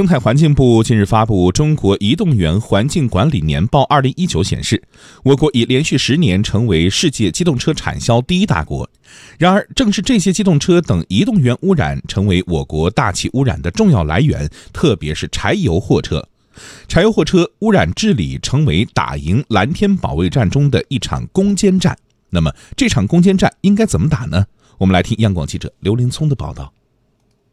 生态环境部近日发布《中国移动园环境管理年报（二零一九）》，显示，我国已连续十年成为世界机动车产销第一大国。然而，正是这些机动车等移动源污染，成为我国大气污染的重要来源，特别是柴油货车。柴油货车污染治理成为打赢蓝天保卫战中的一场攻坚战。那么，这场攻坚战应该怎么打呢？我们来听央广记者刘林聪的报道。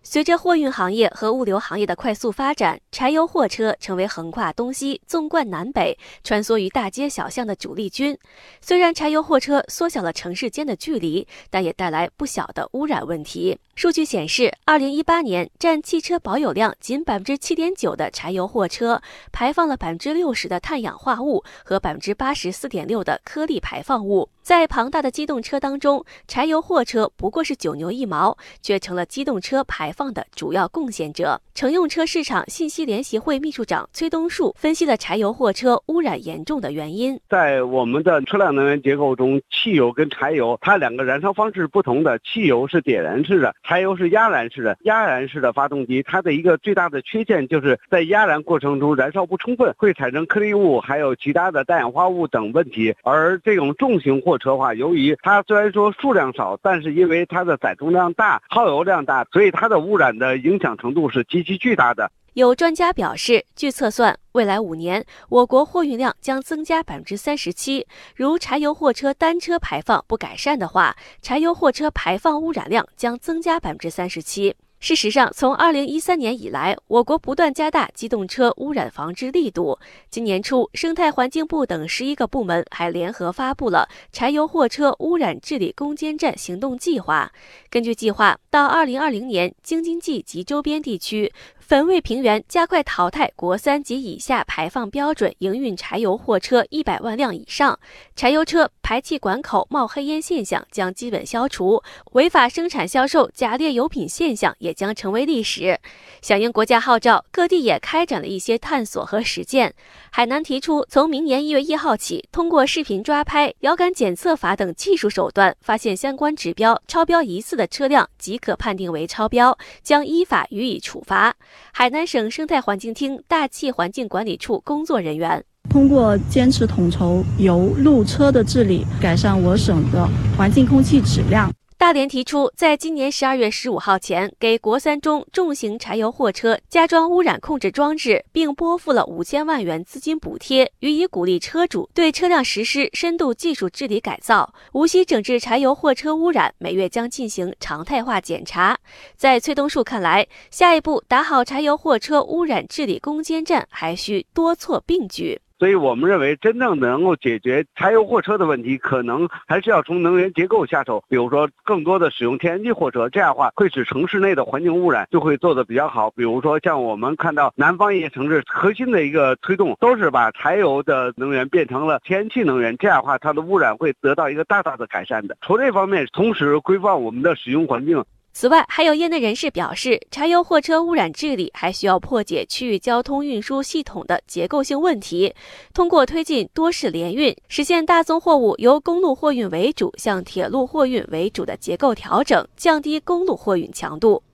随着货运行业和物流行业的快速发展，柴油货车成为横跨东西、纵贯南北、穿梭于大街小巷的主力军。虽然柴油货车缩小了城市间的距离，但也带来不小的污染问题。数据显示，二零一八年占汽车保有量仅百分之七点九的柴油货车，排放了百分之六十的碳氧化物和百分之八十四点六的颗粒排放物。在庞大的机动车当中，柴油货车不过是九牛一毛，却成了机动车排放的主要贡献者。乘用车市场信息联席会秘书长崔东树分析了柴油货车污染严重的原因。在我们的车辆能源结构中，汽油跟柴油它两个燃烧方式不同的。汽油是点燃式的，柴油是压燃式的。压燃式的发动机，它的一个最大的缺陷就是在压燃过程中燃烧不充分，会产生颗粒物，还有其他的氮氧化物等问题。而这种重型货车话，由于它虽然说数量少，但是因为它的载重量大、耗油量大，所以它的污染的影响程度是极其巨大的。有专家表示，据测算，未来五年我国货运量将增加百分之三十七。如柴油货车单车排放不改善的话，柴油货车排放污染量将增加百分之三十七。事实上，从二零一三年以来，我国不断加大机动车污染防治力度。今年初，生态环境部等十一个部门还联合发布了柴油货车污染治理攻坚战行动计划。根据计划，到二零二零年，京津冀及周边地区。汾渭平原加快淘汰国三及以下排放标准营运柴油货车一百万辆以上，柴油车排气管口冒黑烟现象将基本消除，违法生产销售假劣油品现象也将成为历史。响应国家号召，各地也开展了一些探索和实践。海南提出，从明年一月一号起，通过视频抓拍、遥感检测法等技术手段，发现相关指标超标疑似的车辆，即可判定为超标，将依法予以处罚。海南省生态环境厅大气环境管理处工作人员通过坚持统筹油路车的治理，改善我省的环境空气质量。大连提出，在今年十二月十五号前，给国三中重型柴油货车加装污染控制装置，并拨付了五千万元资金补贴，予以鼓励车主对车辆实施深度技术治理改造，无锡整治柴油货车污染，每月将进行常态化检查。在崔东树看来，下一步打好柴油货车污染治理攻坚战，还需多措并举。所以我们认为，真正能够解决柴油货车的问题，可能还是要从能源结构下手。比如说，更多的使用天然气货车，这样的话会使城市内的环境污染就会做得比较好。比如说，像我们看到南方一些城市，核心的一个推动都是把柴油的能源变成了天然气能源，这样的话它的污染会得到一个大大的改善的。从这方面，同时规范我们的使用环境。此外，还有业内人士表示，柴油货车污染治理还需要破解区域交通运输系统的结构性问题，通过推进多式联运，实现大宗货物由公路货运为主向铁路货运为主的结构调整，降低公路货运强度。